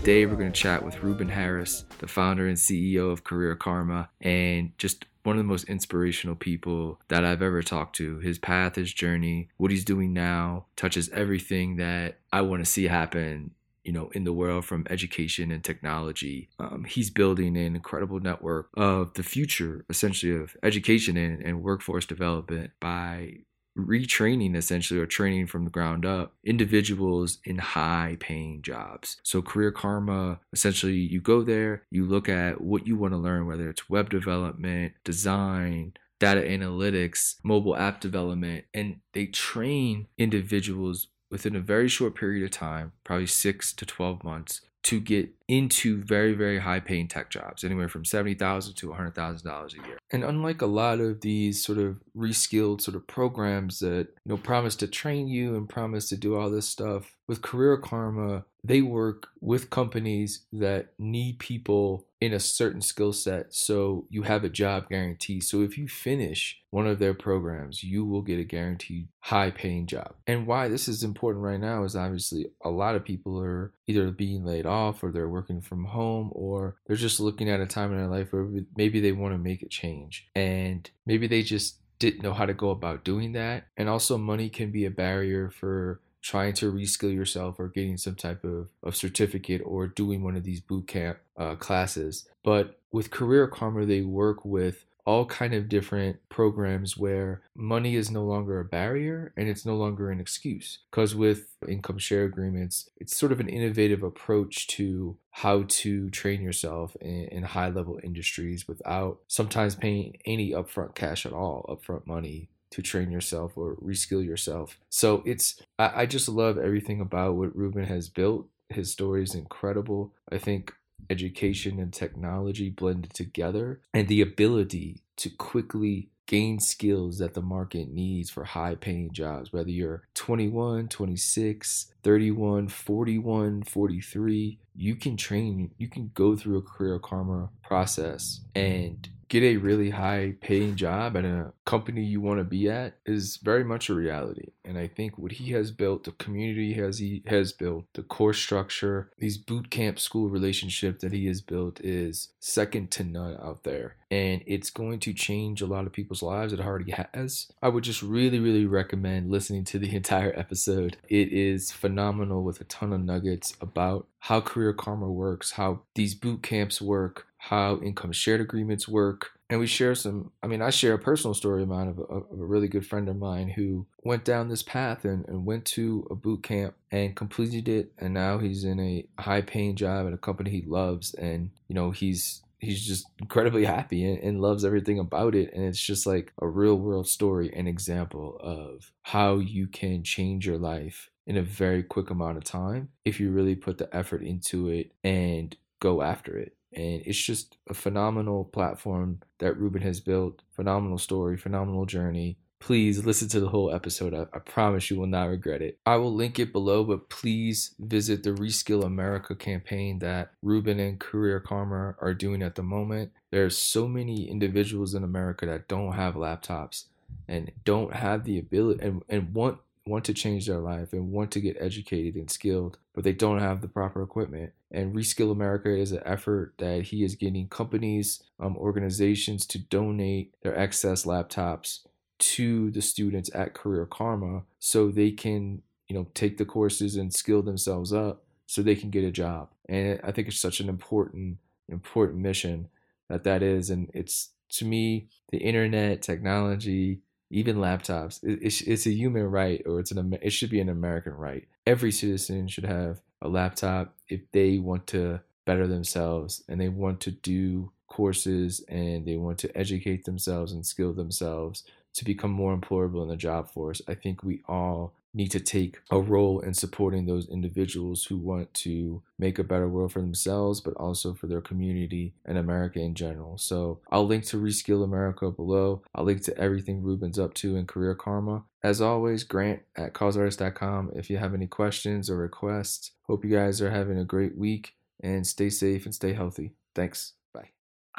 today we're going to chat with Ruben Harris, the founder and CEO of Career Karma, and just one of the most inspirational people that I've ever talked to. His path, his journey, what he's doing now touches everything that I want to see happen you know, in the world from education and technology. Um, he's building an incredible network of the future, essentially, of education and, and workforce development by retraining essentially or training from the ground up individuals in high paying jobs. So career karma essentially you go there, you look at what you want to learn whether it's web development, design, data analytics, mobile app development and they train individuals within a very short period of time, probably 6 to 12 months to get into very very high paying tech jobs anywhere from 70000 to $100000 a year. And unlike a lot of these sort of reskilled sort of programs that you know promise to train you and promise to do all this stuff with career karma they work with companies that need people in a certain skill set so you have a job guarantee. So if you finish one of their programs you will get a guaranteed high paying job. And why this is important right now is obviously a lot of people are either being laid off or they're working from home or they're just looking at a time in their life where maybe they want to make a change. And maybe they just didn't know how to go about doing that. And also money can be a barrier for trying to reskill yourself or getting some type of, of certificate or doing one of these boot camp uh, classes. But with Career Karma, they work with all kind of different programs where money is no longer a barrier and it's no longer an excuse because with income share agreements it's sort of an innovative approach to how to train yourself in, in high level industries without sometimes paying any upfront cash at all upfront money to train yourself or reskill yourself. So it's I, I just love everything about what Ruben has built. His story is incredible. I think education and technology blended together and the ability to quickly gain skills that the market needs for high paying jobs whether you're 21 26 31 41 43 you can train you can go through a career karma process and get a really high paying job at a company you want to be at is very much a reality. And I think what he has built, the community has he has built, the course structure, these boot camp school relationship that he has built is second to none out there. And it's going to change a lot of people's lives. It already has. I would just really, really recommend listening to the entire episode. It is phenomenal with a ton of nuggets about how career karma works, how these boot camps work, how income shared agreements work. And we share some, I mean, I share a personal story of mine of a, of a really good friend of mine who went down this path and, and went to a boot camp and completed it. And now he's in a high paying job at a company he loves. And, you know, he's he's just incredibly happy and, and, loves everything about it and it's just like a real world story and example of how you can change your life in a very quick amount of time if you really put the effort into it and go after it and it's just a phenomenal platform that Ruben has built. Phenomenal story, phenomenal journey. Please listen to the whole episode. I, I, promise you will not regret it. I will link it below, but please visit the Reskill America campaign that Ruben and Career Karma are doing at the moment. There are so many individuals in America that don't have laptops and don't have the ability and, and want want to change their life and want to get educated and skilled, but they don't have the proper equipment. And Reskill America is an effort that he is getting companies, um, organizations to donate their excess laptops to the students at Career Karma so they can, you know, take the courses and skill themselves up so they can get a job. And I think it's such an important, important mission that that is. And it's to me, the internet, technology, even laptops. It's, it's a human right, or it's an it should be an American right. Every citizen should have a laptop if they want to better themselves and they want to do courses and they want to educate themselves and skill themselves to become more employable in the job force. I think we all need to take a role in supporting those individuals who want to make a better world for themselves, but also for their community and America in general. So I'll link to Reskill America below. I'll link to everything Ruben's up to in Career Karma. As always, grant at causeartist.com if you have any questions or requests. Hope you guys are having a great week and stay safe and stay healthy. Thanks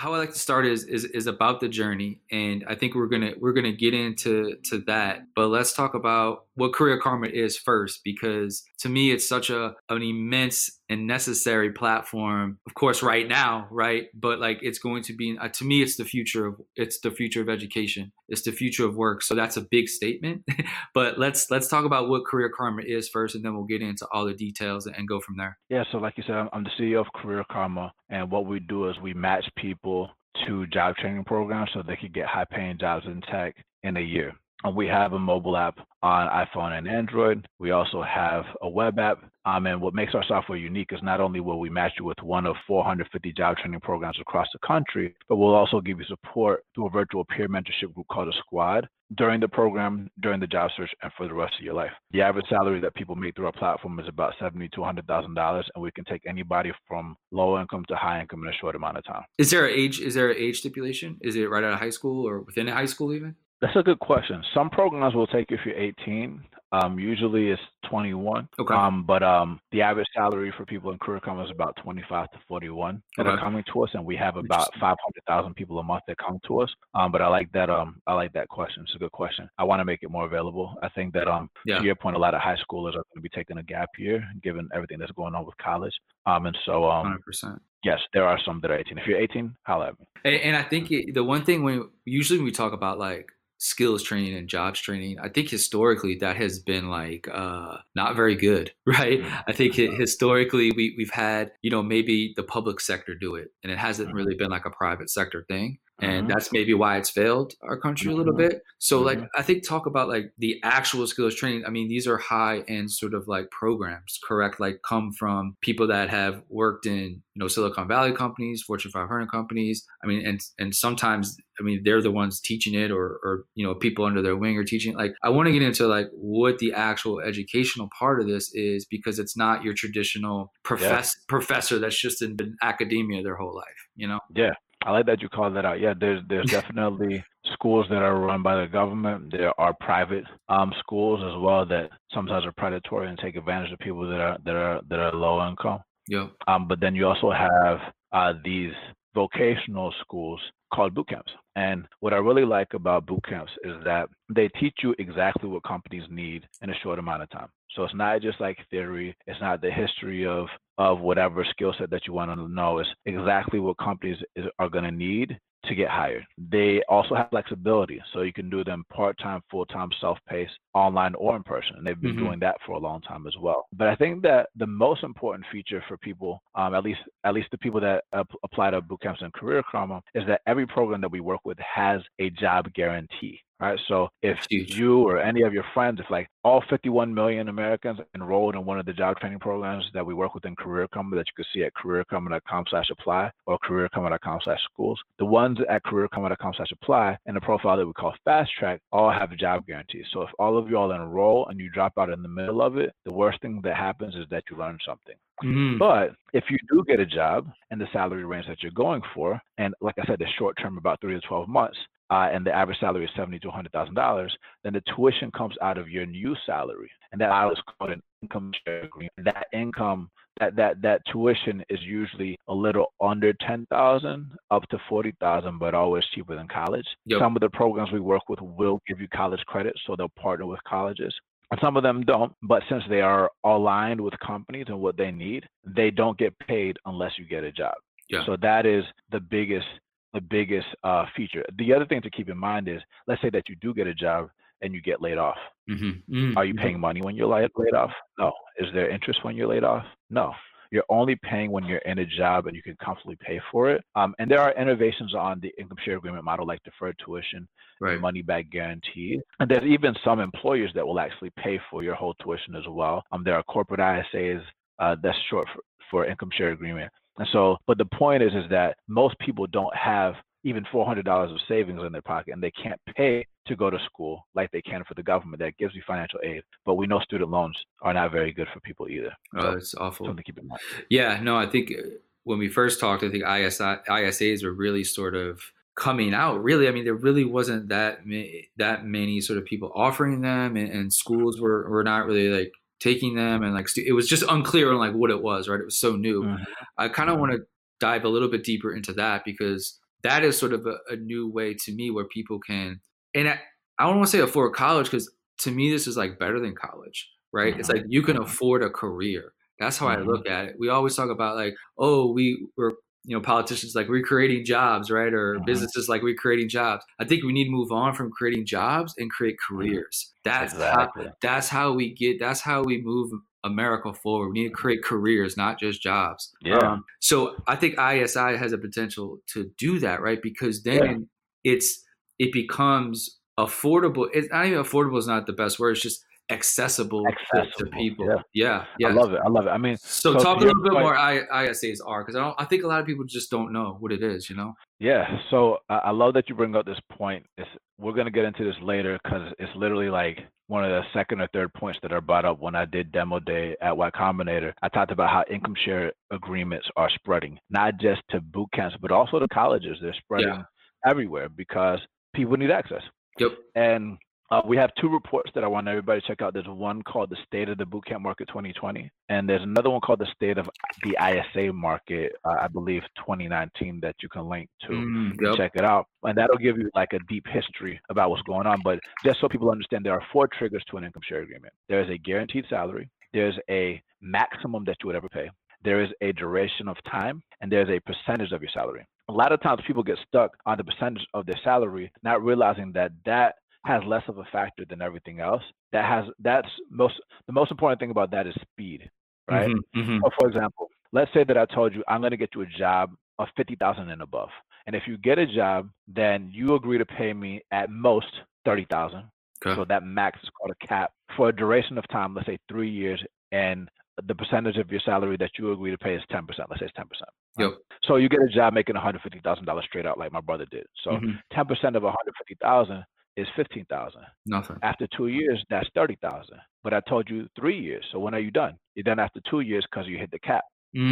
how I like to start is, is is about the journey, and I think we're gonna we're gonna get into to that. But let's talk about what career karma is first, because to me it's such a an immense and necessary platform of course right now right? But like it's going to be uh, to me it's the future of it's the future of education. It's the future of work. So that's a big statement. But let's let's talk about what career karma is first and then we'll get into all the details and go from there. Yeah so like you said i'm the ceo of career karma and what we do is we match people to job training programs so they could get high paying jobs in tech in a year we have a mobile app on iPhone and Android. We also have a web app. Um, and what makes our software unique is not only will we match you with one of 450 job training programs across the country, but we'll also give you support through a virtual peer mentorship group called a squad during the program, during the job search, and for the rest of your life. The average salary that people make through our platform is about seventy to hundred thousand dollars, and we can take anybody from low income to high income in a short amount of time. Is there an age? Is there an age stipulation? Is it right out of high school or within high school even? That's a good question. Some programs will take you if you're 18. Um, usually it's 21. Okay. Um, but um, the average salary for people in career Karma is about 25 to 41 that okay. are coming to us, and we have about 500,000 people a month that come to us. Um, but I like that. Um, I like that question. It's a good question. I want to make it more available. I think that um, yeah. to your point, a lot of high schoolers are going to be taking a gap year, given everything that's going on with college. Um, and so um, 100% yes, there are some that are 18. If you're 18, holla at me. And, and I think it, the one thing when usually when we talk about like skills training and jobs training i think historically that has been like uh, not very good right mm-hmm. i think historically we, we've had you know maybe the public sector do it and it hasn't mm-hmm. really been like a private sector thing and mm-hmm. that's maybe why it's failed our country a little mm-hmm. bit so mm-hmm. like i think talk about like the actual skills training i mean these are high end sort of like programs correct like come from people that have worked in you know silicon valley companies fortune 500 companies i mean and and sometimes i mean they're the ones teaching it or or you know people under their wing are teaching like i want to get into like what the actual educational part of this is because it's not your traditional profess- yeah. professor that's just in academia their whole life you know yeah I like that you called that out. Yeah, there's there's definitely schools that are run by the government. There are private um, schools as well that sometimes are predatory and take advantage of people that are that are that are low income. Yeah. Um, but then you also have uh, these vocational schools called boot camps. And what I really like about boot camps is that they teach you exactly what companies need in a short amount of time. So it's not just like theory. It's not the history of of whatever skill set that you want to know. It's exactly what companies is, are going to need to get hired. They also have flexibility, so you can do them part time, full time, self paced, online or in person. And they've been mm-hmm. doing that for a long time as well. But I think that the most important feature for people, um, at least at least the people that uh, apply to boot camps and career karma, is that every program that we work with has a job guarantee right? So if you or any of your friends, if like all 51 million Americans enrolled in one of the job training programs that we work with in Career Karma that you can see at careerkarma.com slash apply or careerkarma.com slash schools, the ones at careerkarma.com slash apply and the profile that we call fast track all have a job guarantees. So if all of you all enroll and you drop out in the middle of it, the worst thing that happens is that you learn something. Mm-hmm. But if you do get a job and the salary range that you're going for, and like I said, the short term about three to 12 months, uh, and the average salary is seventy to one hundred thousand dollars, then the tuition comes out of your new salary, and that is called an income share agreement. That income, that that that tuition is usually a little under ten thousand, up to forty thousand, but always cheaper than college. Yep. Some of the programs we work with will give you college credit, so they'll partner with colleges. And some of them don't, but since they are aligned with companies and what they need, they don't get paid unless you get a job. Yeah. So that is the biggest the biggest uh, feature. The other thing to keep in mind is, let's say that you do get a job and you get laid off. Mm-hmm. Mm-hmm. Are you paying money when you're laid, laid off? No. Is there interest when you're laid off? No. You're only paying when you're in a job and you can comfortably pay for it. Um, and there are innovations on the income share agreement model like deferred tuition, right. money back guarantee. And there's even some employers that will actually pay for your whole tuition as well. Um, there are corporate ISAs uh, that's short for, for income share agreement and so, but the point is, is that most people don't have even $400 of savings in their pocket and they can't pay to go to school like they can for the government that gives you financial aid. But we know student loans are not very good for people either. Oh, that's awful. Something to keep in mind. Yeah, no, I think uh, when we first talked, I think ISI, ISAs were really sort of coming out really i mean there really wasn't that many, that many sort of people offering them and, and schools were, were not really like taking them and like it was just unclear on like what it was right it was so new mm-hmm. i kind of want to dive a little bit deeper into that because that is sort of a, a new way to me where people can and i, I don't want to say afford college because to me this is like better than college right mm-hmm. it's like you can afford a career That's how mm-hmm. I look at it. We always talk about like, oh, we were you know politicians like we're creating jobs right or Mhm. businesses like we're creating jobs. I think we need to move on from creating jobs and create careers. That's Exactly. how that's how we get that's how we move america forward. We need to create careers not just jobs. Yeah. Um, so i think isi has a potential to do that right because then it's it becomes affordable. It's not even affordable is not the best word. It's just accessible, to- to, people yeah. yeah yeah, I love it. I love it. I mean, so, So talk a little bit point- more I, ISAs are because I don't. I think a lot of people just don't know what it is. You know. Yeah, so I I love that you bring up this point. It's, we're going to get into this later because it's literally like one of the second or third points that are brought up when I did demo day at Y Combinator. I talked about how income share agreements are spreading, not just to boot camps, but also to colleges. They're spreading Yeah. everywhere because people need access. Yep. And uh, we have two reports that I want everybody to check out. There's one called the State of the Bootcamp Market 2020, and there's another one called the State of the ISA Market, uh, I believe 2019, that you can link to Mm, yep. check it out. And that'll give you like a deep history about what's going on. But just so people understand, there are four triggers to an income share agreement. There is a guaranteed salary, there's a maximum that you would ever pay, there is a duration of time, and there's a percentage of your salary. A lot of times people get stuck on the percentage of their salary, not realizing that that has less of a factor than everything else. That has that's most the most important thing about that is speed, right? Mhm, mhm. So for example, let's say that I told you I'm going to get you a job of 50,000 and above. And if you get a job, then you agree to pay me at most 30,000. Okay. So that max is called a cap for a duration of time, let's say 3 years and the percentage of your salary that you agree to pay is 10%. Let's say it's 10%. right? Yep. So you get a job making $150,000 straight out like my brother did. So Mhm. 10% of 150,000 is 15,000. Nothing. After two years, that's thirty thousand. But I told you three years. So when are you done? You're done after two years because you hit the cap.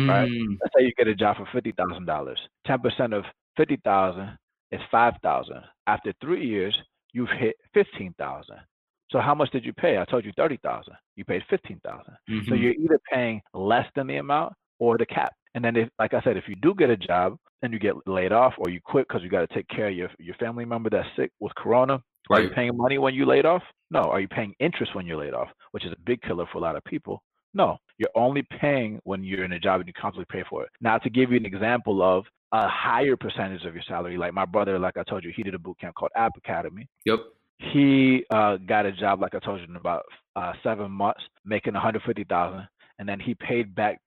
right? Mm, Let's say you get a job for fifty thousand dollars. Ten percent of fifty thousand is five thousand. After three years, you've hit fifteen thousand. So how much did you pay? I told you thirty thousand. You paid fifteen thousand. So you're either paying less than the amount or the cap. And then, if, like I said, if you do get a job and you get laid off or you quit because you got to take care of your your family member that's sick with corona, are you paying money when you laid off? No. Are you paying interest when you're laid off, which is a big killer for a lot of people? No. You're only paying when you're in a job and you constantly pay for it. Now, to give you an example of a higher percentage of your salary, like my brother, like I told you, he did a boot camp called App Academy Yep. he uh, got a job like I told you in about uh, seven months, making 150,000, and then he paid back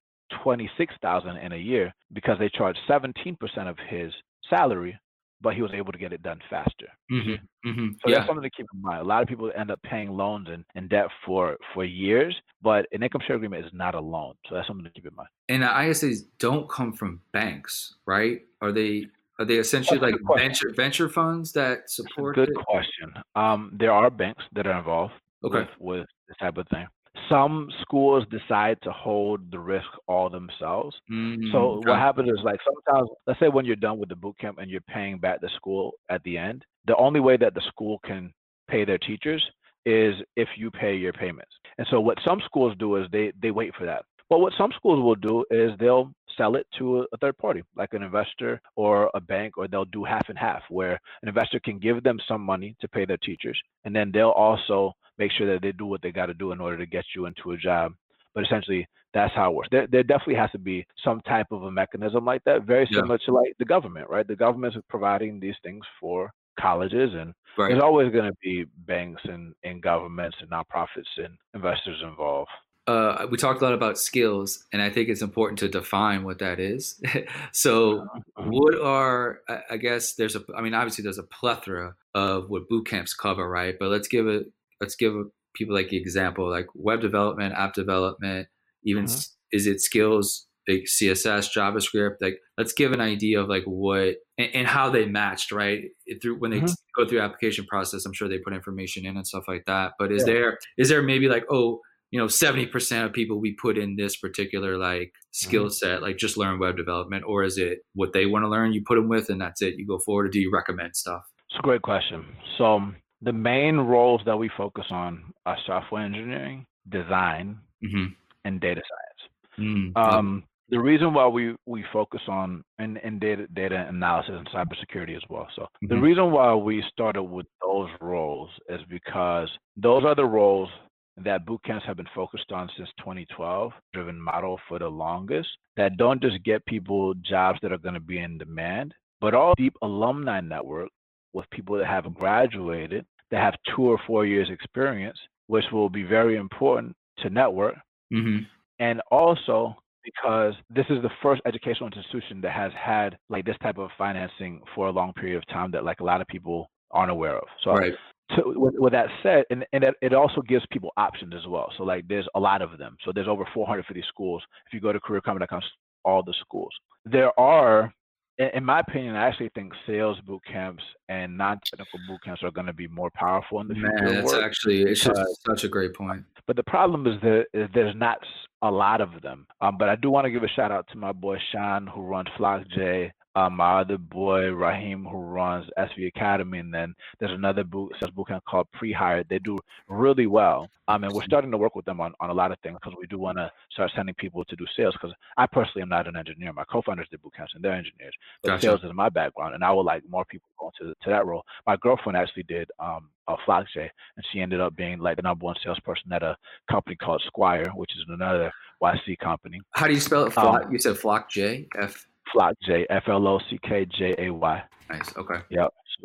26,000 in a year because they charged 17% of his salary, but he was able to get it done faster. Mhm, mhm. So Yeah. that's something to keep in mind. A lot of people end up paying loans and, and debt for for years, but an income share agreement is not a loan. So that's something to keep in mind. And the ISAs don't come from banks, right? Are they? Are they essentially That's like venture venture funds that support good it? question. Um, there are banks that are involved Okay. with, with this type of thing. Some schools decide to hold the risk all themselves. Mm, So what happens is like sometimes, let's say when you're done with the boot camp and you're paying back the school at the end, the only way that the school can pay their teachers is if you pay your payments. And so what some schools do is they they wait for that. But what some schools will do is they'll sell it to a third party, like an investor or a bank, or they'll do half and half, where an investor can give them some money to pay their teachers, and then they'll also make sure that they do what they got to do in order to get you into a job. But essentially, that's how it works. There, there definitely has to be some type of a mechanism like that, very Yeah. similar to like the government, right? The government is providing these things for colleges, and Right. there's always going to be banks and, and governments and nonprofits and investors involved. uh, we talked a lot about skills, and I think it's important to define what that is. so, what are I- I guess there's a I mean obviously there's a plethora of what boot camps cover, right? But let's give it let's give people like the example like web development, app development, even s is it skills like CSS, JavaScript? Like let's give an idea of like what and, and how they matched, right? It- through when they Mhm. go through application process, I'm sure they put information in and stuff like that. But is Yeah. there is there maybe like oh you know 70% of people we put in this particular like skill set like just learn web development or is it what they want to learn you put them with and that's it you go forward or do you recommend stuff It's a great question. So the main roles that we focus on are software engineering, design, mm-hmm. and data science. mm Um, the reason why we, we focus on and, and data data analysis and cybersecurity as well. So the Mhm. reason why we started with those roles is because those are the roles that boot camps have been focused on since 2012, driven model for the longest, that don't just get people jobs that are going to be in demand, but all deep alumni network with people that have graduated, that have two or four years experience, which will be very important to network. Mm-hmm. And also because this is the first educational institution that has had like this type of financing for a long period of time that like a lot of people aren't aware of. So Right. to, with, with that said, and, and it- it also gives people options as well. So like there's a lot of them. So there's over 450 schools. If you go to careerkarma.com, all the schools. There are, in, in my opinion, I actually think sales boot camps and non-technical boot camps are going to be more powerful in the Man, future. that's work. actually it's just such a great point. But the problem is that is there's not a lot of them. Um, but I do want to give a shout out to my boy Sean who runs Flock J. Um, my other boy Rahim who runs SV Academy, and then there's another boot sales boot camp called Pre-Hired. They do really well. Um, and we're starting to work with them on, on a lot of things because we do want to start sending people to do sales. Because I personally am not an engineer. My co-founders did boot camps and they're engineers, but Gotcha. sales is my background, and I would like more people going to to that role. My girlfriend actually did um a Flockjay, and she ended up being like the number one salesperson at a company called Squire, which is another YC company. How do you spell it? Flock? you said Flockjay F. Flock J, F L O C K J A Y. Nice. Okay.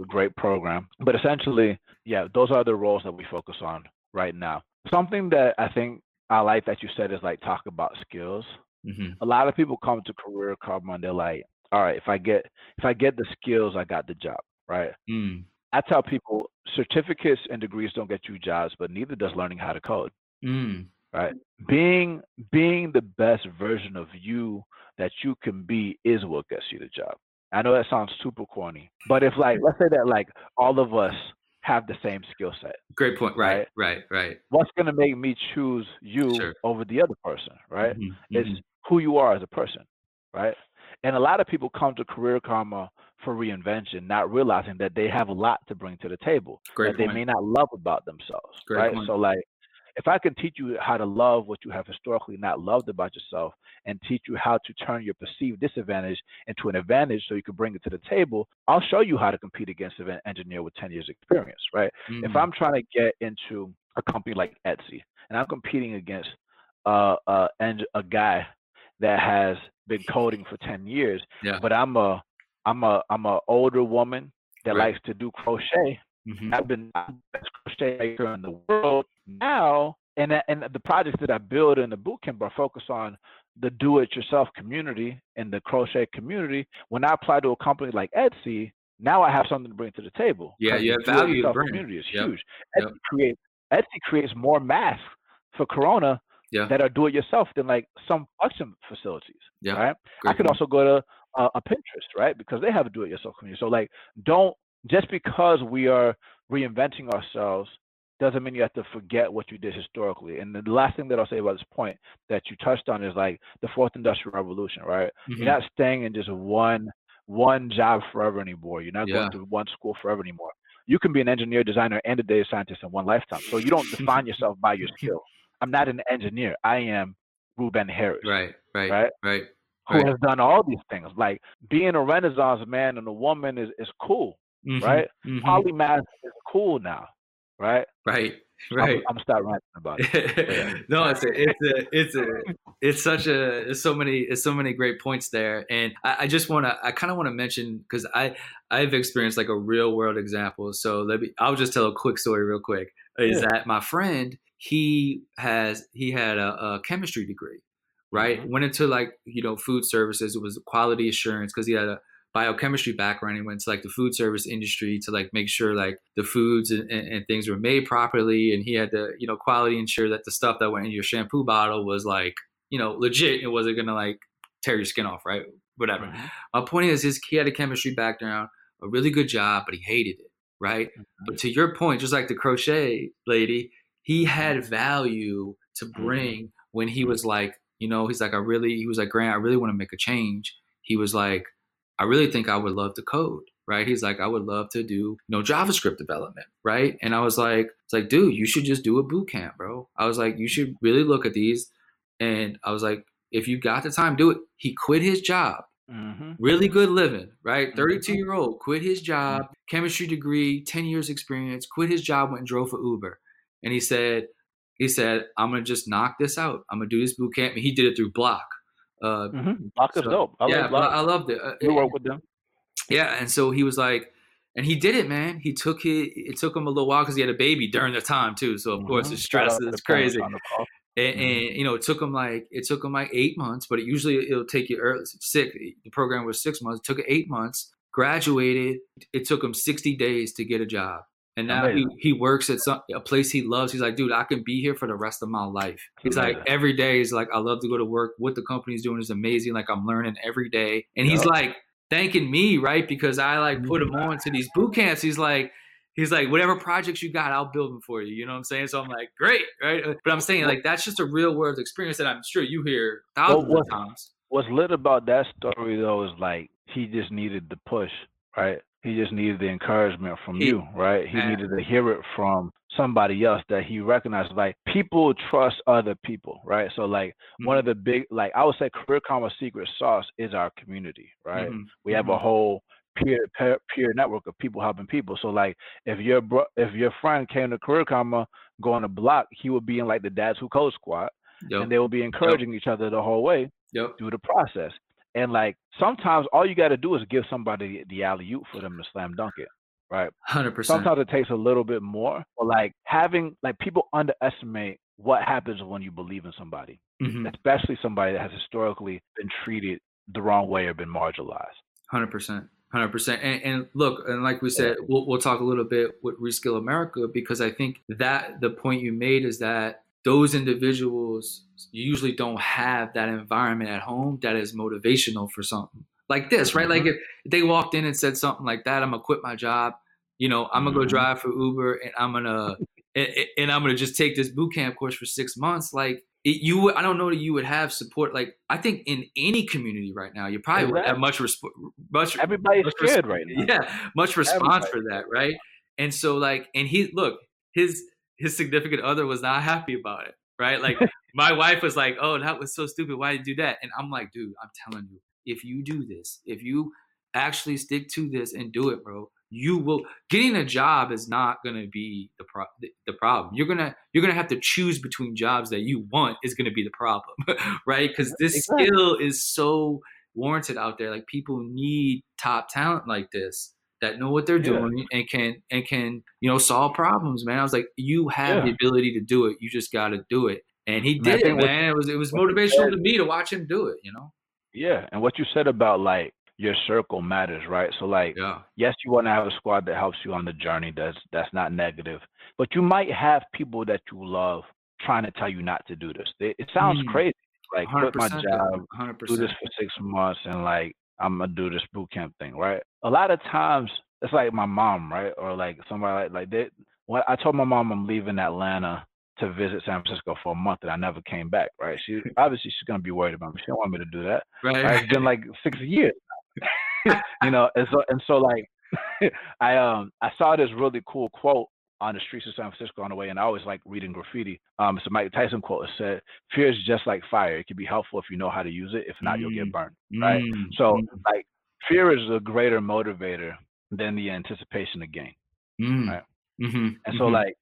A great program. But essentially, yeah, those are the roles that we focus on right now. Something that I think I like that you said is like talk about skills. Mm-hmm. A lot of people come to career Karma and they're like, all right, if I get if I get the skills, I got the job, right? Mm. I tell people certificates and degrees don't get you jobs, but neither does learning how to code. Mm. Right being being the best version of you that you can be is what gets you the job i know that sounds super corny but if like let's say that like all of us have the same skill set Great point. Right. Right. Right. what's going to make me choose you Sure. over the other person right Mhm, it's mhm. who you are as a person right and a lot of people come to career karma for reinvention not realizing that they have a lot to bring to the table Great that they may not love about themselves. Great right. point. So like if I can teach you how to love what you have historically not loved about yourself and teach you how to turn your perceived disadvantage into an advantage so you can bring it to the table, I'll show you how to compete against an engineer with 10 years experience, right? If Mhm. I'm trying to get into a company like Etsy and I'm competing against uh, uh, and a guy that has been coding for 10 years, Yeah. but I'm a I'm a I'm a older woman that Right. likes to do crochet Mhm. I've been the best crochet maker in the world now, and and the projects that I build in the bootcamp are focused on the do-it-yourself community and the crochet community. When I apply to a company like Etsy, now I have something to bring to the table. Yeah, have value to bring. Community is Yep, huge. yep. Etsy creates Etsy creates more masks for Corona Yeah. that are do-it-yourself than like some production facilities. Yeah. Right. Great I could point. also go to uh, a Pinterest, right? Because they have a do-it-yourself community. So like, don't just because we are reinventing ourselves doesn't mean you have to forget what you did historically. And the last thing that I'll say about this point that you touched on is like the fourth industrial revolution, right? Mhm. You're not staying in just one one job forever anymore. You're not Yeah. going to one school forever anymore. You can be an engineer, designer, and a data scientist in one lifetime. So you don't define yourself by your skill. I'm not an engineer. I am Ruben Harris Right. Right. Right? Right. who Right. has done all these things. Like being a Renaissance man and a woman is, is cool, Mhm, right? mhm. Polymath is cool now, right? Right. Right. I'm. I'm start ranting about it. no, it's a, it's a, it's a, it's such a, there's so many, it's so many great points there, and I, I just want to, I kind of want to mention because I, I've experienced like a real world example. So let me, I'll just tell a quick story real quick. Is Yeah. that my friend? He has, he had a, a chemistry degree, right? Mhm. Went into like you know food services. It was quality assurance because he had a biochemistry background. He went to like the food service industry to like make sure like the foods and, and, and things were made properly, and he had to you know quality ensure that the stuff that went in your shampoo bottle was like you know legit. It wasn't gonna like tear your skin off, right? Whatever. Mhm. My point is, his he had a chemistry background, a really good job, but he hated it, right? But to your point, just like the crochet lady, he had value to bring when he was like, you know, he's like, I really, he was like, Grant, I really want to make a change. He was like, I really think I would love to code, right? He's like, I would love to do, you know, JavaScript development, right? And I was like, it's like, dude, you should just do a boot camp, bro. I was like, you should really look at these. And I was like, if you got the time, do it. He quit his job Mhm. really good living, right? Mhm. 32 year old, quit his job, chemistry degree, 10 years experience, quit his job, went and drove for Uber. And he said, he said, "I'm gonna just knock this out. I'm gonna do this boot camp." And he did it through Bloc. Uh, mm-hmm. Is so- dope. I yeah, love. I loved it. Uh, We work with them. yeah, and so he was like, and he did it, man. He took it. It took him a little while because he had a baby during the time too. So of course, Mhm. the stress is the crazy. on the call. And, Mhm. and you know, it took him like it took him like eight months, but it usually it'll take you early, six. The program was six months. It took eight months. Graduated. It took him sixty days to get a job, and now he, Amazing. he works at some a place he loves. He's like, dude, I can be here for the rest of my life. He's like, every day is like, I love to go to work. What the company's doing is amazing. Like I'm learning every day, and he's Yeah. like thanking me, right? Because I like put him Mhm. on to these boot camps. He's like. He's like, whatever projects you got, I'll build them for you. You know what I'm saying? So I'm like, great, right? Uh, But I'm saying, like, that's just a real world experience that I'm sure you hear thousands Well, of times. What's lit about that story though is like he just needed the push, right? He just needed the encouragement from He- you, right? He Yeah. needed to hear it from somebody else that he recognized. Like people trust other people, right? So like one Mm-hmm. of the big, like I would say, career karma secret sauce is our community, right? Mhm. We have a Mhm. whole peer peer peer network of people helping people. So like if your bro, if your friend came to career karma going to Bloc, he would be in like the dads who code squad, Yep. and they will be encouraging each other the whole way Yep. through the process. And like sometimes all you got to do is give somebody the alley oop for them to slam dunk it, right? Hundred percent. Sometimes it takes a little bit more, but like having like people underestimate what happens when you believe in somebody, Mm-hmm. especially somebody that has historically been treated the wrong way or been marginalized. Hundred percent. Hundred percent. And and look, and like we said, we'll we'll talk a little bit with Reskill America because I think that the point you made is that those individuals usually don't have that environment at home that is motivational for something like this, right? Like if they walked in and said something like that, I'm gonna quit my job. You know, I'm gonna go Mhm. drive for Uber and I'm gonna and, and I'm gonna just take this boot camp course for six months. Like it, you, I don't know that you would have support. Like I think in any community right now, you probably would have much resp- much Everybody's much scared resp- right now. Yeah, much response for that, right? And so like, and he look his his significant other was not happy about it, right? Like my wife was like, "Oh, that was so stupid. Why did you do that?" And I'm like, "Dude, I'm telling you, if you do this, if you actually stick to this and do it, bro, you will getting a job is not going to be the pro- the, problem. You're going to you're going to have to choose between jobs that you want is going to be the problem, right? Cuz this Exactly. skill is so warranted out there. Like people need top talent like this that know what they're Yeah. doing and can and can, you know, solve problems, man. I was like, you have the ability to do it. You just got to do it. And he And did it, think what- man. It was it was motivational to me to watch him do it, you know. Yeah, and what you said about like your circle matters, right? So like Yeah. yes, you want to have a squad that helps you on the journey. That's that's not negative, but you might have people that you love trying to tell you not to do this. It, it sounds Mm. crazy, like quit my job, 100%. do this for six months, and like I'm gonna do this boot camp thing, right? A lot of times it's like my mom, right, or like somebody like like they. When I told my mom I'm leaving Atlanta to visit San Francisco for a month, and I never came back, right? She obviously she's gonna be worried about me. She don't want me to do that. right. Right? It's been like six years, you know, and so and so like I um I saw this really cool quote on the streets of San Francisco on the way, and I always like reading graffiti. Um, a Mike Tyson quote. Said, "Fear is just like fire. It can be helpful if you know how to use it. If not, you'll Mm. get burned." right? Mm, So mm, like fear is a greater motivator than the anticipation of gain. mm, right. mhm, And so mhm. like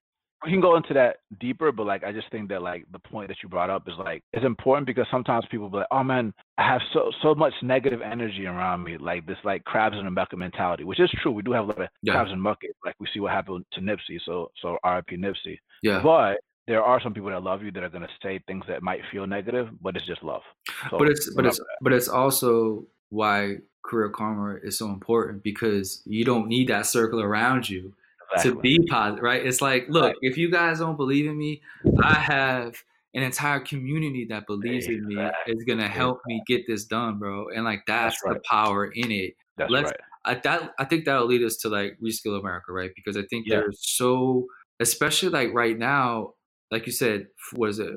we can go into that deeper, but like I just think that like the point that you brought up is like it's important because sometimes people be like, oh man, I have so so much negative energy around me, like this like crabs in a bucket mentality, which is true. We do have a lot of Yeah. crabs in bucket, like we see what happened to Nipsey. So so R.I.P. Nipsey. yeah. But there are some people that love you that are gonna say things that might feel negative, but it's just love. So but it's but it's but it's also why career karma is so important because you don't need that circle around you that. to be positive, right? It's like, look, Right. if you guys don't believe in me, I have an entire community that believes in me Exactly. is gonna help me get this done, bro. And like that's, That's the power in it. That's let's- right. I that I think that'll lead us to like reskill America, right? Because I think Yeah. there's so, especially like right now, like you said, was it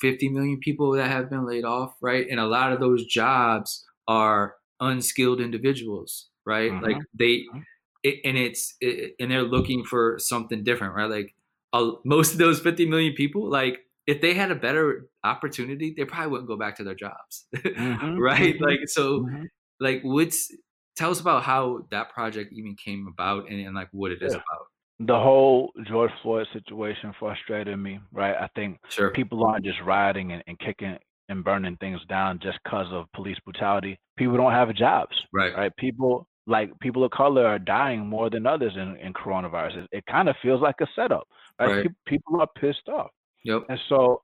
50 million people that have been laid off, right? And a lot of those jobs are unskilled individuals, right? Like they, Mhm. It, and it's it, and they're looking for something different, right? Like uh, most of those 50 million people, like if they had a better opportunity, they probably wouldn't go back to their jobs, Mhm, right? mhm, Like so mhm. like what's tell us about how that project even came about and, and like what it is Yeah. about the whole George Floyd situation frustrated me, right? I think Sure. people aren't just rioting and, and kicking and burning things down just because of police brutality. People don't have jobs, Right. right? People like people of color are dying more than others in, in coronavirus. It, it kind of feels like a setup, right? Right. People are pissed off. Yep. And so,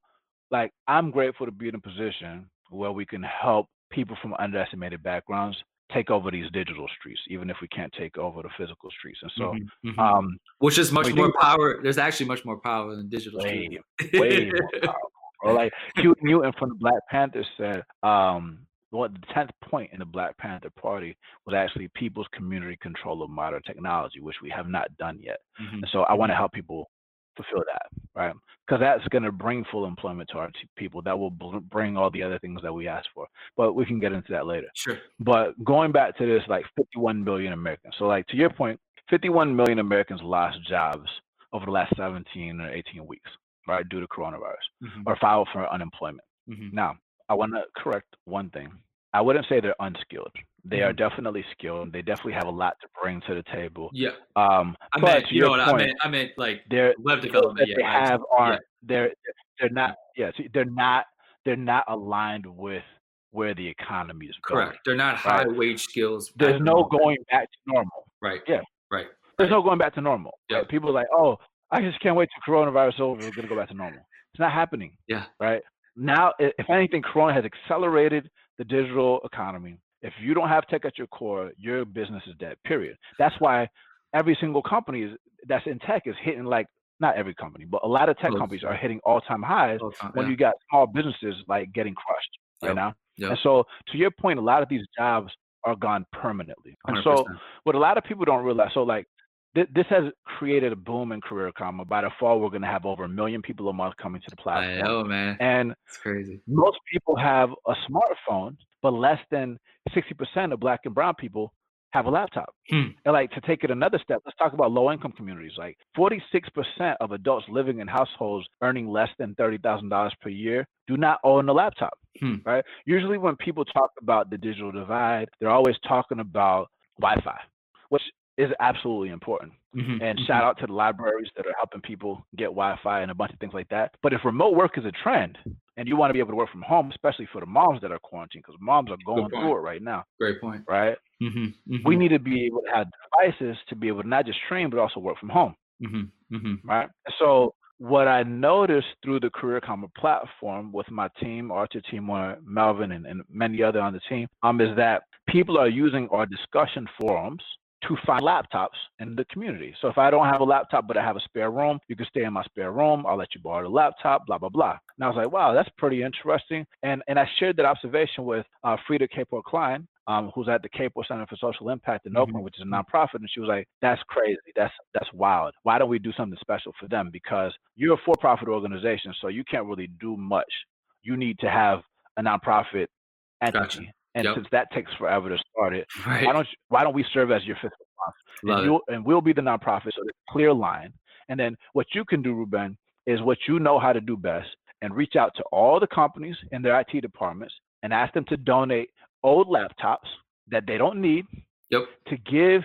like, I'm grateful to be in a position where we can help people from underestimated backgrounds take over these digital streets, even if we can't take over the physical streets. And so, Mhm, mhm. um, Which is much more think- power. There's actually much more power than digital. way, streaming. way more powerful. Or like Huey Newton from the Black Panthers said, um, what the tenth point in the Black Panther Party was actually people's community control of modern technology, which we have not done yet. Mhm. And so I want to help people fulfill that, right? Because that's going to bring full employment to our t- people. That will bl- bring all the other things that we asked for. But we can get into that later. Sure. But going back to this, like 51 million Americans. So, like to your point, 51 million Americans lost jobs over the last 17 or 18 weeks, right, due to coronavirus, Mhm, or filed for unemployment. mhm. Now, I want to correct one thing. I wouldn't say they're unskilled. They are definitely skilled. They definitely have a lot to bring to the table. Yeah. Um, I but meant, you know what I point, meant. I meant like they're web development. Yeah. they I- have yeah. aren't they're they're not yeah see, they're not they're not aligned with where the economy is going. Correct. They're not Right. high wage skills. There's no going back to normal. Right. Yeah. Right. There's Right. no going back to normal. Yeah. Right? People are like, oh, I just can't wait till coronavirus is over. We're gonna go back to normal. It's not happening. Yeah. Right now, if anything, Corona has accelerated the digital economy. If you don't have tech at your core, your business is dead. Period. That's why every single company is, that's in tech is hitting like not every company, but a lot of tech companies are hitting all-time highs all-time, when yeah. you got small businesses like getting crushed right Yep. now. Yep. And so, to your point, a lot of these jobs are gone permanently. And so, 100%. what a lot of people don't realize, so like th- this has created a boom in career karma. By the fall, we're going to have over a million people a month coming to the platform. I know, man. and It's crazy. most people have a smartphone, but less than sixty percent of Black and Brown people have a laptop. Hmm. And like to take it another step, let's talk about low income communities. Like forty six percent of adults living in households earning less than thirty thousand dollars per year do not own a laptop. Hmm. Right? Usually, when people talk about the digital divide, they're always talking about Wi-Fi, is absolutely important. Mhm, And mhm. shout out to the libraries that are helping people get Wi-Fi and a bunch of things like that. But if remote work is a trend, and you want to be able to work from home, especially for the moms that are quarantined, because moms are going through it right now, Great point. right? Mhm, mhm, We need to be able to have devices to be able to not just train but also work from home, mhm, mhm. right? So what I noticed through the Career Karma platform with my team, Artur Timur, Melvin, and, and many other on the team, um, is that people are using our discussion forums to find laptops in the community. So if I don't have a laptop but I have a spare room, you can stay in my spare room. I'll let you borrow the laptop, blah blah blah. And I was like, wow, that's pretty interesting. And and I shared that observation with uh, Freada Kapor Klein, um, who's at the Kapor Center for Social Impact in Mhm. Oakland, which is a nonprofit, and she was like, "That's crazy. That's that's wild. Why don't we do something special for them? Because you're a for-profit organization, so you can't really do much. You need to have a nonprofit entity, Gotcha. And Yep. since that takes forever to start it, Right. why don't you, why don't we serve as your fiscal sponsor? And, you'll, and we'll be the nonprofit, so there's a clear line. And then what you can do, Ruben, is what you know how to do best, and reach out to all the companies in their IT departments and ask them to donate old laptops that they don't need Yep. to give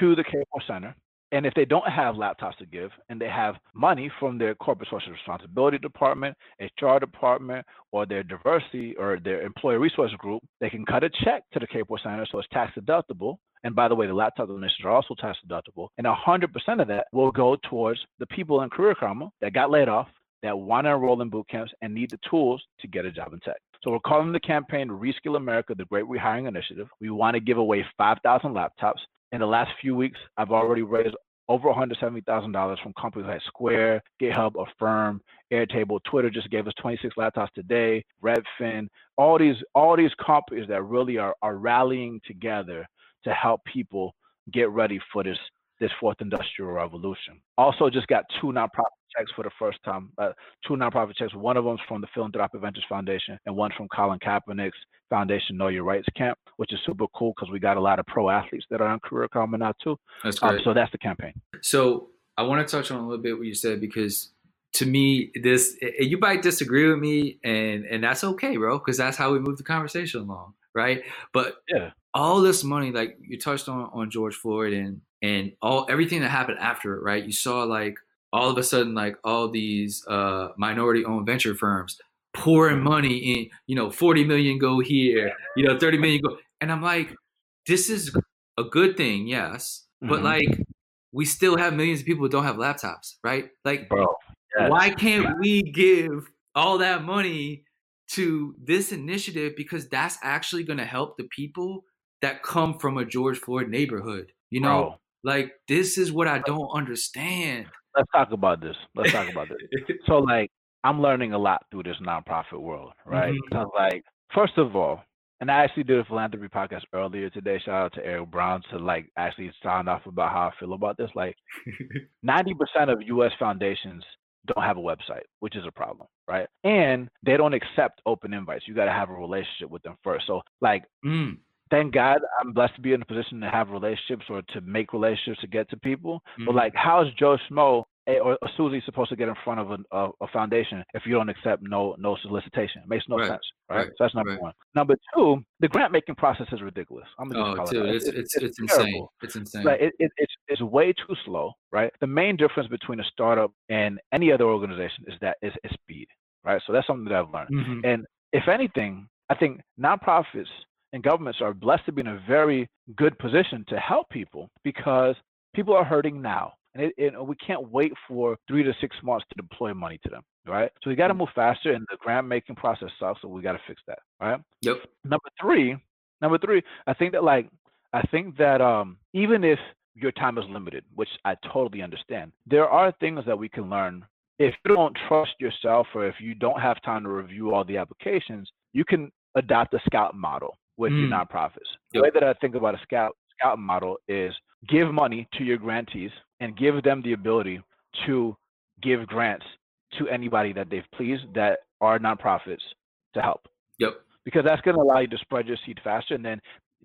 to the Kapor Center. And if they don't have laptops to give and they have money from their corporate social responsibility department, HR department, or their diversity or their employee resource group, they can cut a check to the Kapor Center so it's tax deductible. And by the way, the laptop donations are also tax deductible. And 100% of that will go towards the people in Career Karma that got laid off, that want to enroll in boot camps and need the tools to get a job in tech. So we're calling the campaign Reskill America, the Great Rehiring Initiative. We want to give away 5,000 laptops. In the last few weeks, I've already raised over $170,000 from companies like Square, GitHub, Affirm, Airtable, Twitter just gave us 26 laptops today, Redfin, all these all these companies that really are, are rallying together to help people get ready for this this fourth industrial revolution. Also, just got two nonprofit checks for the first time. Uh, two nonprofit checks. One of them's from the Philanthropic Ventures Foundation, and one from Colin Kaepernick's Foundation Know Your Rights Camp, which is super cool because we got a lot of pro athletes that are on Career Karma now too. That's Um, great. so that's the campaign. So I want to touch on a little bit what you said because to me, this you might disagree with me, and and that's okay, bro, because that's how we move the conversation along, right? But Yeah. all this money, like you touched on on George Floyd, and and all everything that happened after it, right? You saw like all of a sudden like all these uh, minority owned venture firms pouring money in, you know, 40 million go here, you know, 30 million go. And I'm like, this is a good thing, yes. But mm-hmm. like we still have millions of people who don't have laptops, right? Like Bro, yes. why can't we give all that money to this initiative because that's actually going to help the people that come from a George Floyd neighborhood. You know. Like this is what I don't understand. Let's talk about this. Let's talk about this. so like I'm learning a lot through this nonprofit world, right? Mm-hmm. Like first of all, and I actually did a philanthropy podcast earlier today. Shout out to Eric Brown to like actually sound off about how I feel about this. Like 90% of US foundations don't have a website, which is a problem, right? And they don't accept open invites. You got to have a relationship with them first. So, like, mm. Thank God I'm blessed to be in a position to have relationships or to make relationships to get to people. Mm. But, like, how is Joe Schmo or, Susie supposed to get in front of a, a, a, foundation if you don't accept no no solicitation? It makes no right. sense, right? right? So that's number right. one. Number two, the grant making process is ridiculous. I'm gonna oh, dude, it. it's, it's, it's, it's insane. It's insane. Like it, it, it's it's way too slow, right? The main difference between a startup and any other organization is that is, is speed, right? So that's something that I've learned. Mm-hmm. And if anything, I think nonprofits and governments are blessed to be in a very good position to help people because people are hurting now and, it, it, we can't wait for three to six months to deploy money to them, right? So we got to mm. move faster, and the grant making process sucks, so we got to fix that, right? Yep. Number three, number three, I think that like I think that um, even if your time is limited, which I totally understand, there are things that we can learn. If you don't trust yourself, or if you don't have time to review all the applications, you can adopt a scout model with mm. your nonprofits. The way that I think about a scout scout model is give money to your grantees and give them the ability to give grants to anybody that they've pleased that are nonprofits to help. Yep. Because that's going to allow you to spread your seed faster, and then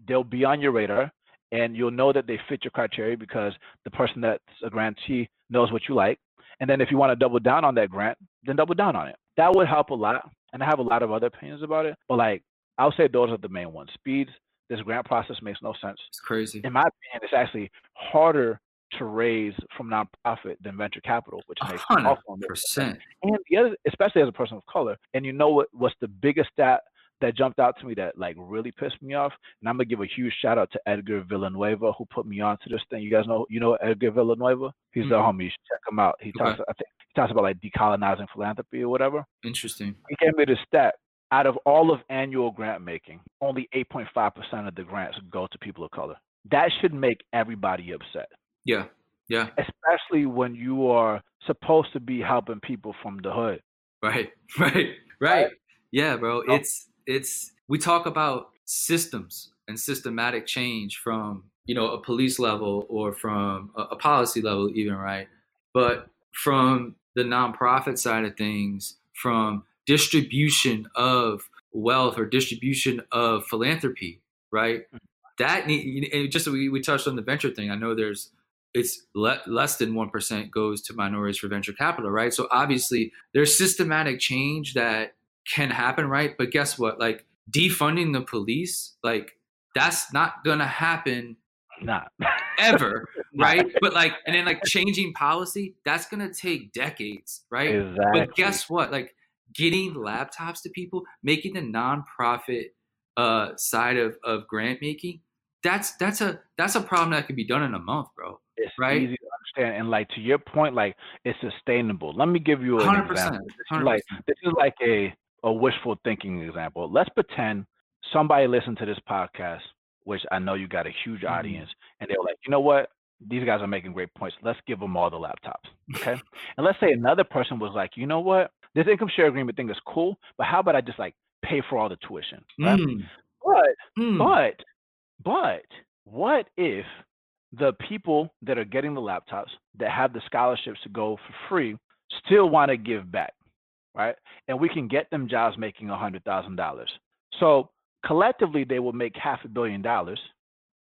they'll be on your radar, and you'll know that they fit your criteria because the person that's a grantee knows what you like. And then if you want to double down on that grant, then double down on it. That would help a lot. And I have a lot of other opinions about it, but like I'll say those are the main ones. Speeds. This grant process makes no sense. It's crazy. In my opinion, it's actually harder to raise from nonprofit than venture capital, which makes 100%. percent. And the other, especially as a person of color, and you know what? What's the biggest stat that jumped out to me that like really pissed me off? And I'm gonna give a huge shout out to Edgar Villanueva who put me onto this thing. You guys know, you know Edgar Villanueva? He's mm-hmm. the homie. You should check him out. He okay. talks, I think, he talks about like decolonizing philanthropy or whatever. Interesting. He gave me the stat. Out of all of annual grant making, only 8.5% of the grants go to people of color. That should make everybody upset. Yeah. Yeah. Especially when you are supposed to be helping people from the hood. Right. Right. Right. Yeah, bro. It's it's we talk about systems and systematic change from, you know, a police level or from a, a policy level even, right? But from the nonprofit side of things, from distribution of wealth or distribution of philanthropy, right? Mm. That need, just we, we touched on the venture thing. I know there's it's le- less than 1% goes to minorities for venture capital, right? So obviously there's systematic change that can happen, right? But guess what? Like defunding the police, like that's not gonna happen not ever, right? But like and then like changing policy, that's gonna take decades, right? Exactly. But guess what? Like getting laptops to people, making the nonprofit uh side of, of grant making, that's that's a that's a problem that can be done in a month, bro. It's right? easy to understand, and like to your point, like it's sustainable. Let me give you an 100%, example. This is like this is like a a wishful thinking example. Let's pretend somebody listened to this podcast, which I know you got a huge mm-hmm. audience, and they were like, you know what? These guys are making great points. Let's give them all the laptops. Okay. and let's say another person was like, you know what? This income share agreement thing is cool, but how about I just like pay for all the tuition? Right? Mm. But mm. but but what if the people that are getting the laptops that have the scholarships to go for free still want to give back, right? And we can get them jobs making a hundred thousand dollars. So collectively, they will make half a billion dollars.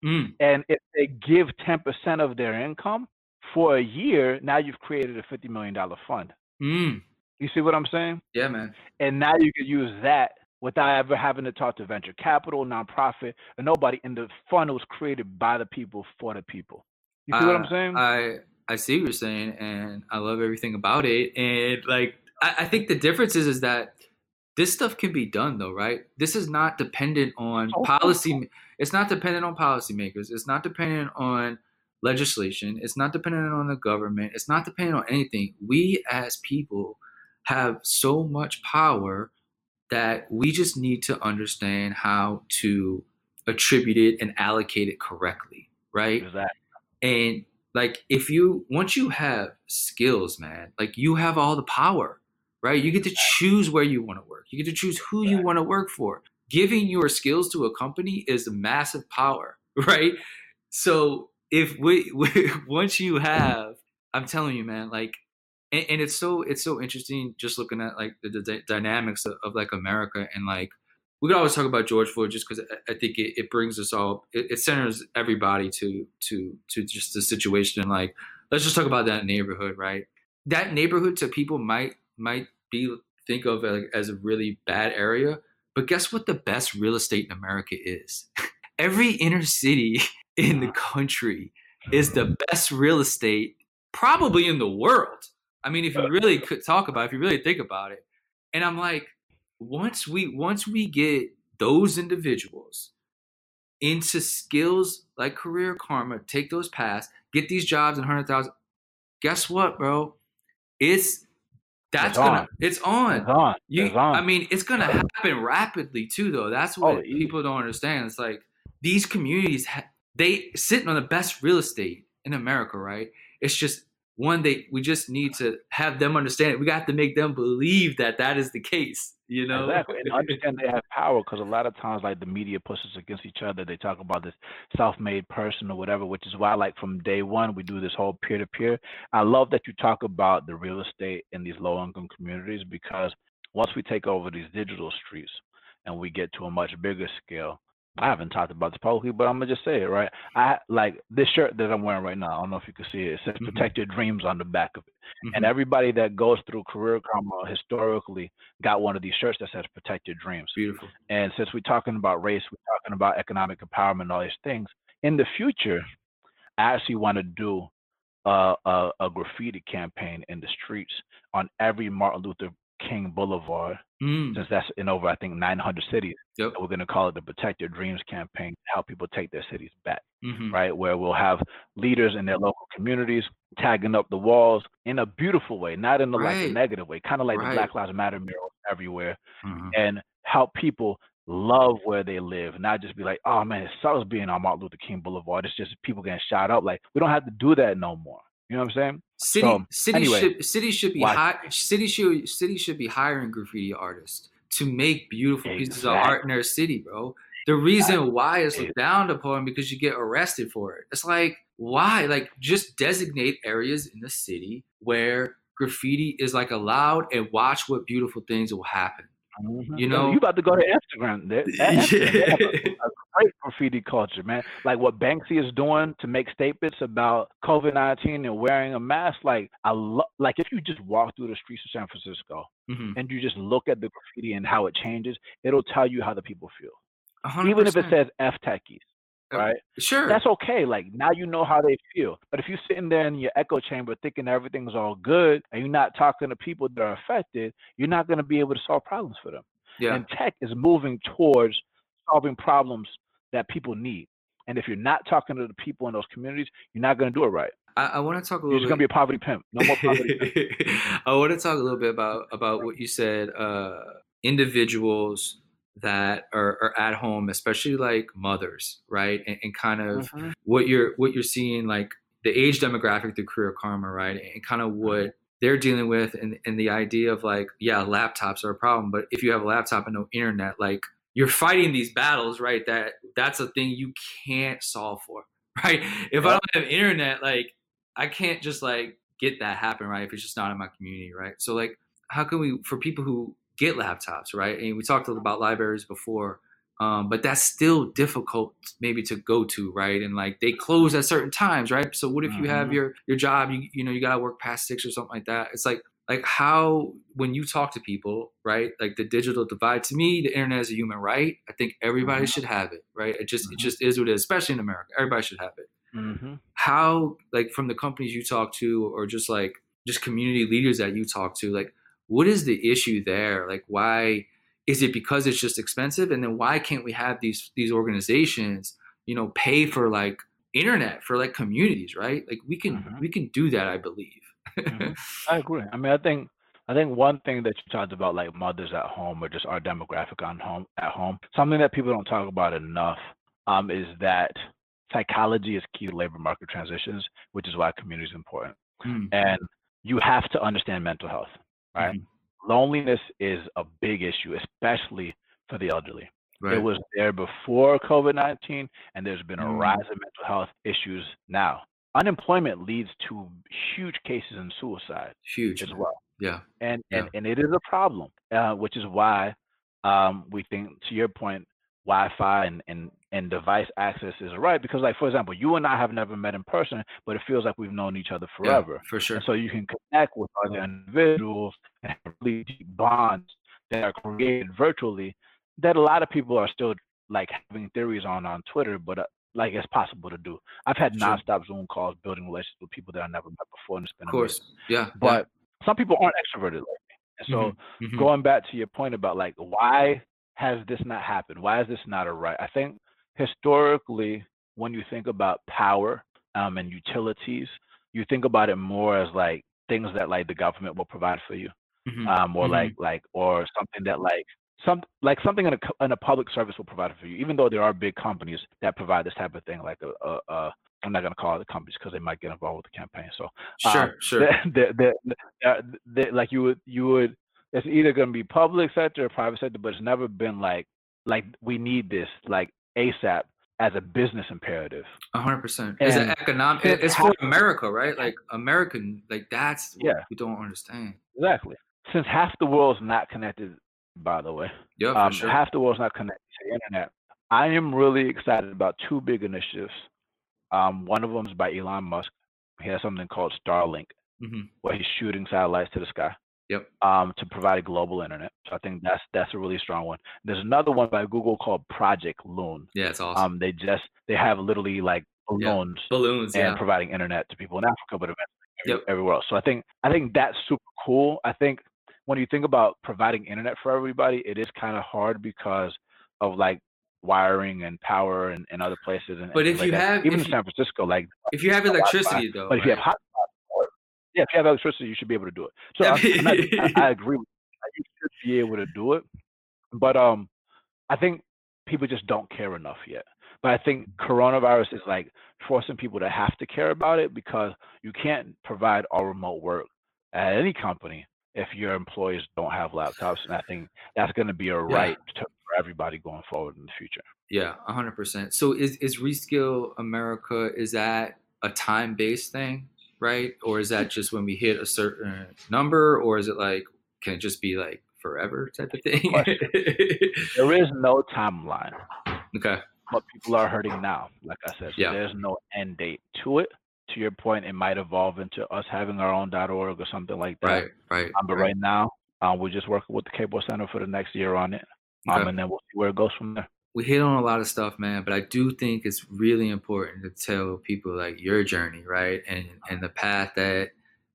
Mm. And if they give 10% of their income for a year, now you've created a $50 million fund. Mm. You see what I'm saying? Yeah, man. And now you can use that without ever having to talk to venture capital, nonprofit, or nobody. And the fund was created by the people for the people. You see uh, what I'm saying? I I see what you're saying, and I love everything about it. And like, I, I think the difference is is that this stuff can be done though, right? This is not dependent on oh, policy. It's not dependent on policymakers. It's not dependent on legislation. It's not dependent on the government. It's not dependent on anything. We as people have so much power that we just need to understand how to attribute it and allocate it correctly, right? Exactly. And like if you once you have skills, man, like you have all the power, right? You get to choose where you want to work. You get to choose who you want to work for. Giving your skills to a company is a massive power, right? So if we, we once you have, I'm telling you, man, like and, and, it's so it's so interesting just looking at like the, the dynamics of, of, like America and like we could always talk about George Floyd just because I, I, think it, it, brings us all it, it, centers everybody to to to just the situation and like let's just talk about that neighborhood right that neighborhood to people might might be think of as a really bad area but guess what the best real estate in America is every inner city in the country is the best real estate probably in the world I mean, if you really could talk about, it, if you really think about it, and I'm like, once we once we get those individuals into skills like career karma, take those paths, get these jobs and hundred thousand. Guess what, bro? It's that's it's gonna on. it's on. It's on. You, it's on. I mean, it's gonna happen rapidly too, though. That's oh, what oh, people don't understand. It's like these communities ha- they sitting on the best real estate in America, right? It's just one they we just need to have them understand it. we got to make them believe that that is the case you know? Exactly and understand they have power because a lot of times like the media pushes against each other. They talk about this self-made person or whatever which is why like from day one we do this whole peer-to-peer. I love that you talk about the real estate in these low-income communities because once we take over these digital streets and we get to a much bigger scale I haven't talked about this publicly, but I'm gonna just say it, right? I like this shirt that I'm wearing right now. I don't know if you can see it. It says mm-hmm. "Protect Your Dreams" on the back of it. Mm-hmm. And everybody that goes through career karma historically got one of these shirts that says "Protect Your Dreams." Beautiful. And since we're talking about race, we're talking about economic empowerment, all these things. In the future, I actually want to do a, a, a graffiti campaign in the streets on every Martin Luther King Boulevard, mm. since that's in over I think 900 cities. Yep. We're going to call it the Protect Your Dreams campaign to help people take their cities back, mm-hmm. right? Where we'll have leaders in their local communities tagging up the walls in a beautiful way, not in the right. like negative way, kind of like right. the Black Lives Matter murals everywhere, mm-hmm. and help people love where they live, not just be like, oh man, it sucks being on Martin Luther King Boulevard. It's just people getting shot up. Like we don't have to do that no more. You know what I'm saying? City so, city anyway, should city should be high, city should city should be hiring graffiti artists to make beautiful exactly. pieces of art in their city, bro. The reason why is looked down upon because you get arrested for it. It's like why? Like just designate areas in the city where graffiti is like allowed and watch what beautiful things will happen. Mm-hmm. You know, you about to go to Instagram. That, yeah. a, a great graffiti culture, man. Like what Banksy is doing to make statements about COVID nineteen and wearing a mask. Like I love. Like if you just walk through the streets of San Francisco mm-hmm. and you just look at the graffiti and how it changes, it'll tell you how the people feel. 100%. Even if it says F techies, uh, right? Sure. That's okay. Like now you know how they feel. But if you're sitting there in your echo chamber thinking everything's all good and you're not talking to people that are affected, you're not going to be able to solve problems for them. Yeah. And tech is moving towards solving problems that people need. And if you're not talking to the people in those communities, you're not going to do it right. I, I want to talk a little. You're going to be a poverty pimp. No more poverty. I want to talk a little bit about about what you said. Uh, individuals that are, are, at home, especially like mothers, right? And, and kind of mm-hmm. what you're what you're seeing, like the age demographic through career karma, right? And kind of what mm-hmm. they're dealing with, and, and the idea of like, yeah, laptops are a problem, but if you have a laptop and no internet, like you're fighting these battles, right? That that's a thing you can't solve for, right? If I don't have internet, like I can't just like get that happen, right? If it's just not in my community, right? So like, how can we for people who get laptops, right? And we talked about libraries before, um, but that's still difficult maybe to go to, right? And like they close at certain times, right? So what if you have mm-hmm. your your job, you you know, you gotta work past six or something like that? It's like like how when you talk to people, right? Like the digital divide. To me, the internet is a human right. I think everybody mm-hmm. should have it, right? It just mm-hmm. it just is what it is, especially in America. Everybody should have it. Mm-hmm. How like from the companies you talk to, or just like just community leaders that you talk to, like what is the issue there? Like why is it because it's just expensive? And then why can't we have these these organizations, you know, pay for like internet for like communities, right? Like we can Mhm. we can do that, I believe. Mhm. I agree. I mean, I think I think one thing that you talked about, like mothers at home or just our demographic on home at home, something that people don't talk about enough, um, is that psychology is key to labor market transitions, which is why community is important. Mm, And you have to understand mental health, right? mhm, Loneliness is a big issue, especially for the elderly. right. It was there before COVID 19, and there's been a Mm. rise in mental health issues now. Unemployment leads to huge cases in suicide huge. as well. Yeah. And, Yeah. and, and it is a problem, uh, which is why um, we think, to your point, Wi Fi and, and, and device access is right. Because, like, for example, you and I have never met in person, but it feels like we've known each other forever Yeah, for sure. And so you can connect with other individuals and have really deep bonds that are created virtually that a lot of people are still like having theories on on Twitter, but uh, like it's possible to do. I've had Sure. nonstop Zoom calls building relationships with people that I never met before, and it's been Of course. amazing. Yeah. But some people aren't extroverted like me, and so yeah. Mhm. going back to your point about like why has this not happened? Why is this not a right? I think historically, when you think about power um, and utilities, you think about it more as like things that like the government will provide for you, Mhm. um, or Mhm. like like or something that like some like something in a in a public service will provide for you. Even though there are big companies that provide this type of thing, like a, a, a I'm not gonna call it the companies because they might get involved with the campaign. So Sure. um, Sure. like you would you would it's either going to be public sector or private sector but it's never been like like we need this like asap as a business imperative hundred percent. It's an economic. It's for America, right? Like American. Like that's what Yeah. we don't understand. exactly since half the world's not connected by the way Yeah, um, sure. half the world's not connected to the internet i am really excited about two big initiatives um, one of them is by elon musk he has something called starlink hmm where he's shooting satellites to the sky Yep. um, to provide a global internet. So I think that's that's a really strong one. There's another one by Google called Project Loon. Yeah, it's awesome. Um, they just they have literally like Yeah. balloons Balloons. and Yeah. providing internet to people in Africa, but eventually Yep. everywhere else. So I think I think that's super cool. I think when you think about providing internet for everybody, it is kind of hard because of like wiring and power and, and other places. And, But if things you that. have- even in San Francisco, like If you have electricity, though. but if you have hot, yeah, if you have electricity, you should be able to do it. So I'm I, I agree with you. Like, You should be able to do it, but um, I think people just don't care enough yet. But I think coronavirus is like forcing people to have to care about it because you can't provide all remote work at any company if your employees don't have laptops. And I think that's going to be a Yeah. right to, for everybody going forward in the future. Yeah, hundred percent. So is is Reskill America? Is that a time based thing, right? Or is that just when we hit a certain number, or is it like can it just be like forever type of thing? There is no timeline. okay. but people are hurting now. Like I said, so Yeah. there's no end date to it. To your point, it might evolve into us having our own .org or something like that. Right. Right. Um, but right now, um, we're just working with the Cable Center for the next year on it, um, Okay. and then we'll see where it goes from there. we hit on a lot of stuff, man, but I do think it's really important to tell people like your journey, right? And and the path that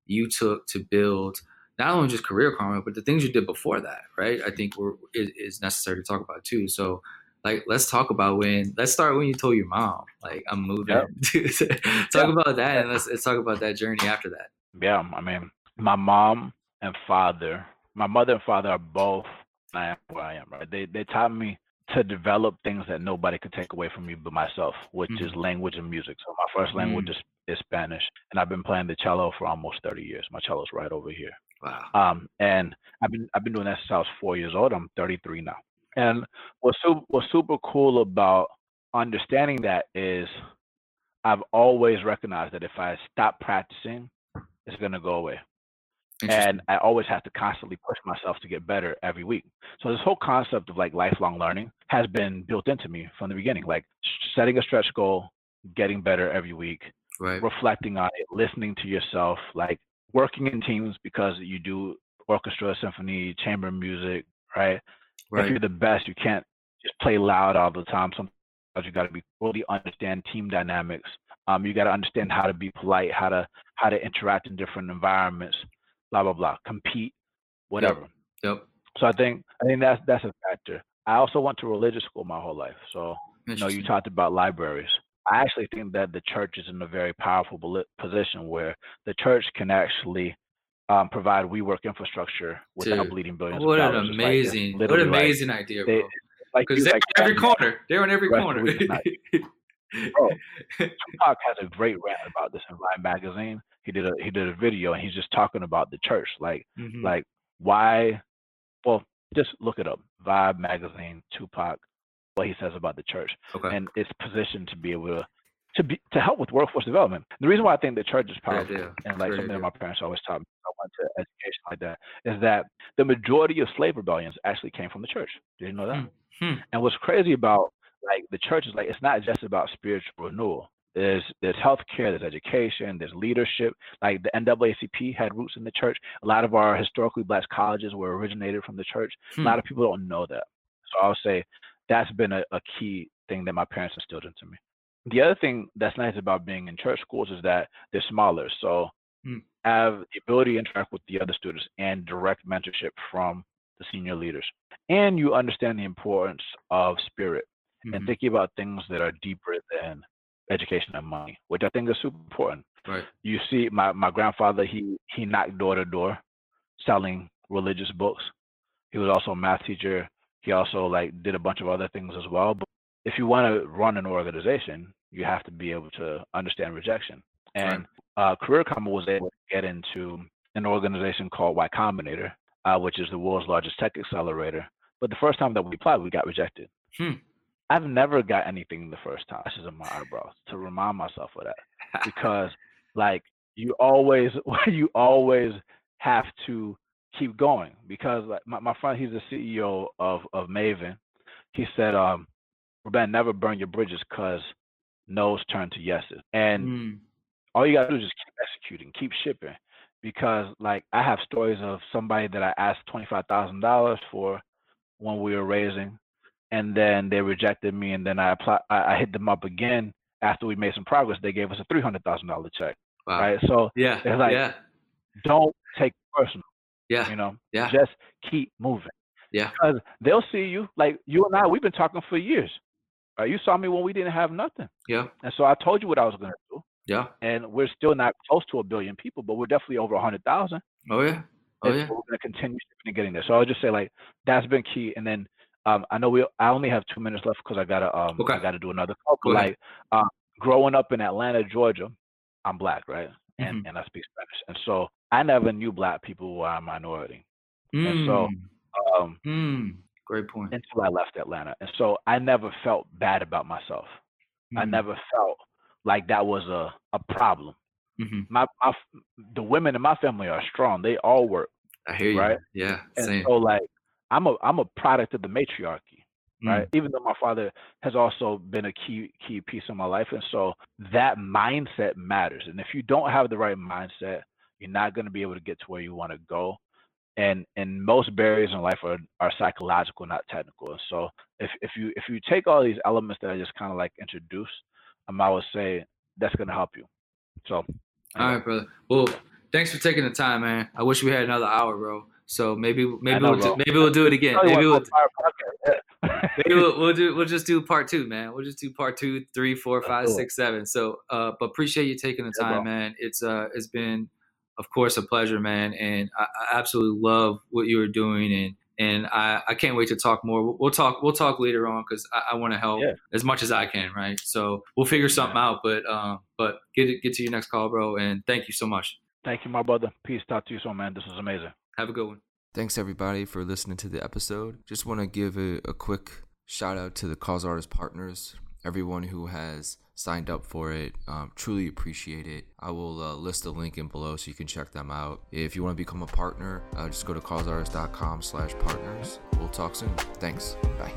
you took to build not only just career karma, but the things you did before that, right? I think we're, is necessary to talk about too. So, like, let's talk about when. Let's start when you told your mom, like, I'm moving. Yep. talk about that, and let's, let's talk about that journey after that. Yeah, I mean, my mom and father, my mother and father are both. I am where I am, right? They they taught me to develop things that nobody could take away from me but myself, which is language and music. So my first language Mm. is, is Spanish, and I've been playing the cello for almost 30 years. My cello's right over here. Wow. Um, and I've been I've been doing that since I was four years old. I'm 33 now. And what's super, what's super cool about understanding that is I've always recognized that if I stop practicing, it's gonna go away. And I always have to constantly push myself to get better every week. So this whole concept of like lifelong learning has been built into me from the beginning. Like setting a stretch goal, getting better every week, right. reflecting on it, listening to yourself, like working in teams because you do orchestra, symphony, chamber music, right? If you're the best, you can't just play loud all the time. Sometimes you got to be really understand team dynamics, Um, you got to understand how to be polite, how to how to interact in different environments, blah blah blah, compete, whatever. Yep. yep. So I think I think that's that's a factor. I also went to religious school my whole life. So you know, you talked about libraries. I actually think that the church is in a very powerful position where the church can actually um, provide WeWork infrastructure without Dude, bleeding billions. What an amazing, like, what an amazing like, idea, bro. Because they, like, they're on every corner. They're on every corner. bro, Tupac has a great rant about this in Vibe magazine. He did a he did a video and he's just talking about the church, like mm-hmm. like why. Well, just look it up. Vibe magazine, Tupac, what he says about the church, okay. and it's positioned to be able to to be to help with workforce development. The reason why I think the church is powerful, and like something that my parents always taught me, I went to education like that, is that the majority of slave rebellions actually came from the church. Did you know that? Hmm. And what's crazy about like the church is like it's not just about spiritual renewal. There's there's healthcare, there's education, there's leadership. Like the NAACP had roots in the church. A lot of our historically black colleges were originated from the church. Hmm. A lot of people don't know that. So I'll say that's been a, a key thing that my parents instilled into me. The other thing that's nice about being in church schools is that they're smaller. So hmm. have the ability to interact with the other students and direct mentorship from the senior leaders. And you understand the importance of spirit mm-hmm. and thinking about things that are deeper than education and money, which I think is super important. Right. You see, my, my grandfather, he he knocked door to door selling religious books. He was also a math teacher. He also like did a bunch of other things as well. But if you want to run an organization, you have to be able to understand rejection. And right. uh, Career Karma was able to get into an organization called Y Combinator, uh, which is the world's largest tech accelerator. But the first time that we applied, we got rejected. Hmm. I've never got anything the first time. This is in my eyebrows to remind myself of that because, like, you always you always have to keep going because like my, my friend he's the CEO of of Maven. He said, um, Ruben, never burn your bridges because no's turn to yeses. And mm. all you gotta do is just keep executing, keep shipping. Because like I have stories of somebody that I asked twenty five thousand dollars for when we were raising, and then they rejected me, and then I apply, I, I hit them up again after we made some progress. They gave us a three hundred thousand dollar check. Wow. Right. So yeah, it's like yeah. don't take personal. Yeah. You know. Yeah. Just keep moving. Yeah. Because they'll see you. Like you and I, we've been talking for years. Uh, you saw me when we didn't have nothing. Yeah. And so I told you what I was going to do. Yeah. And we're still not close to a billion people, but we're definitely over a hundred thousand. Oh yeah. Oh yeah. So we're going to continue getting there. So I'll just say like that's been key. And then um, I know we I only have two minutes left because I gotta um okay. I gotta do another call. But like um, growing up in Atlanta, Georgia, I'm black, right? And mm-hmm. and I speak Spanish, and so I never knew black people were a minority. Mm. And so mm. um, mm. Great point. Until I left Atlanta. And so I never felt bad about myself. Mm-hmm. I never felt like that was a, a problem. Mm-hmm. My, my the women in my family are strong. They all work. I hear you. Right? Yeah. And same. so like I'm a I'm a product of the matriarchy. Right. Mm. Even though my father has also been a key key piece of my life. And so that mindset matters. And if you don't have the right mindset, you're not going to be able to get to where you want to go and and most barriers in life are, are psychological not technical. So if, if you if you take all these elements that i just kind of like introduced um, i would say that's going to help you. So all right brother. Well thanks for taking the time man. I wish we had another hour bro. So maybe maybe know, we'll do, maybe we'll do it again. Maybe we'll, maybe we'll, we'll do we'll just do part two man. We'll just do part two three four five six seven. So uh but appreciate you taking the time yeah, man. It's uh it's been of course, a pleasure, man. And I, I absolutely love what you are doing, and and I, I can't wait to talk more. We'll, we'll talk we'll talk later on because I, I want to help yeah. as much as I can, right? So we'll figure something yeah. out. But um, but get get to your next call, bro. And thank you so much. Thank you, my brother. Peace. Talk to you soon, man. This was amazing. Have a good one. Thanks everybody for listening to the episode. Just want to give a, a quick shout out to the Cause Artist partners, everyone who has signed up for it. Um, truly appreciate it. I will uh, list the link in below so you can check them out. If you want to become a partner, uh, just go to causeartist.com slash partners. We'll talk soon. Thanks. Bye.